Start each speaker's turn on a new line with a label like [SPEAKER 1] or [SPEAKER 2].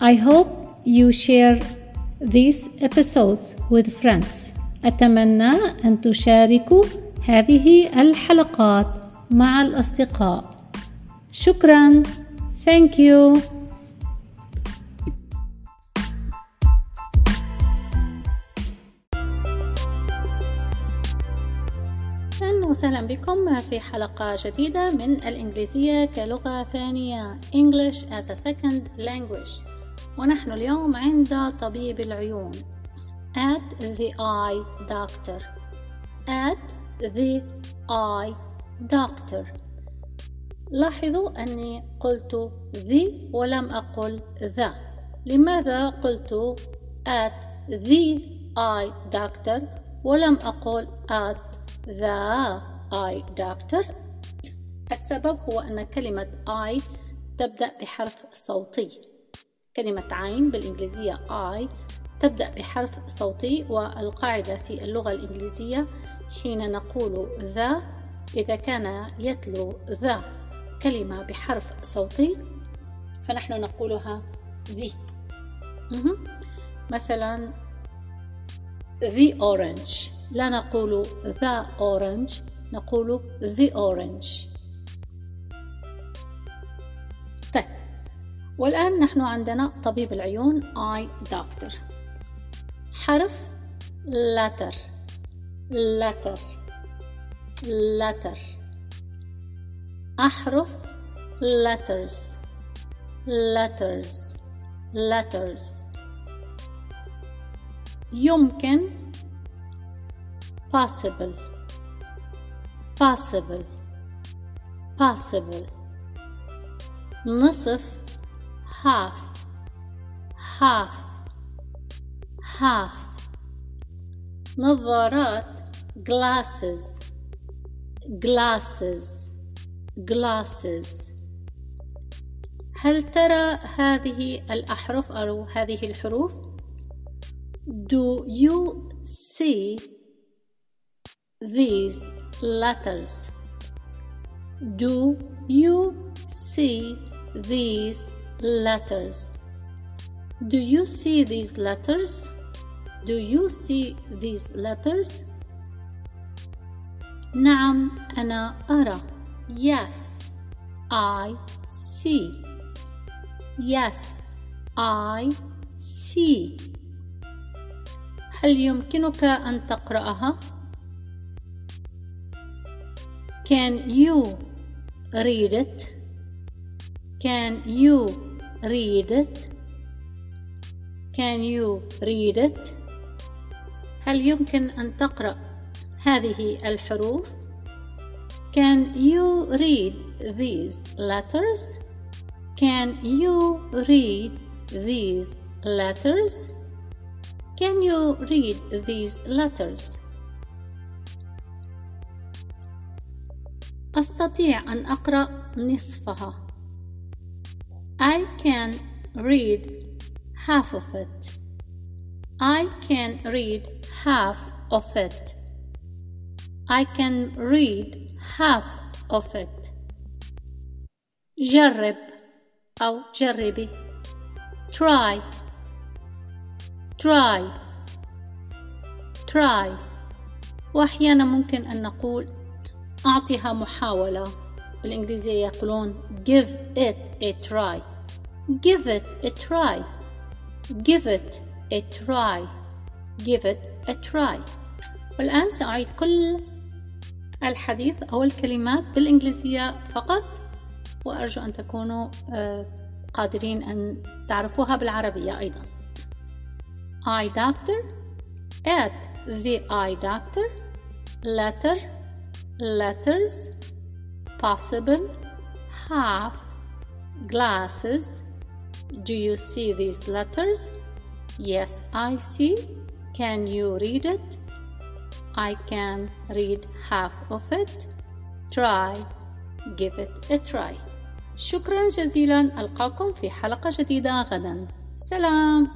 [SPEAKER 1] I hope you share these episodes with friends. أتمنى أن تشاركوا هذه الحلقات مع الأصدقاء. شكرا. Thank you. أهلا وسهلا بكم في حلقة جديدة من الإنجليزية كلغة ثانية English as a second language ونحن اليوم عند طبيب العيون. At the eye doctor. At the eye doctor. لاحظوا أني قلت the ولم أقل the. لماذا قلت at the eye doctor ولم أقل at the eye doctor السبب هو أن كلمة eye تبدأ بحرف صوتي. كلمة عين بالإنجليزية eye تبدأ بحرف صوتي والقاعدة في اللغة الإنجليزية حين نقول ذا إذا كان يتلو ذا كلمة بحرف صوتي فنحن نقولها ذي مثلا the orange. لا نقول the orange نقول the orange. والآن نحن عندنا طبيب العيون eye doctor حرف letter letter letter أحرف letters letters letters يمكن possible possible possible نصف half half half نظارات glasses glasses glasses هل ترى هذه الأحرف أو هذه الحروف Do you see these letters? Do you see these letters? Do you see these letters? Do you see these letters? نعم أنا أرى. Yes, I see. Yes, I see. هل يمكنك أن تقرأها؟ Can you read it? Can you read it? Can you read it? هل يمكن أن تقرأ هذه الحروف؟ Can you read these letters? Can you read these letters? Can you read these letters? أستطيع أن أقرأ نصفها. I can read half of it. I can read half of it. I can read half of it. جرب أو جربي. Try. Try. Try. وأحيانا ممكن أن نقول أعطها محاولة بالإنجليزية يقولون give it a try. give it a try. give it a try. give it a try. والآن سأعيد كل الحديث أو الكلمات بالإنجليزية فقط وأرجو أن تكونوا قادرين أن تعرفوها بالعربية أيضا. Eye doctor at the eye doctor. Letter letters, possible, half, glasses. Do you see these letters? Yes, I see. Can you read it? I can read half of it. Try. Give it a try. شكرا جزيلا ألقاكم في حلقة جديدة غدا. سلام.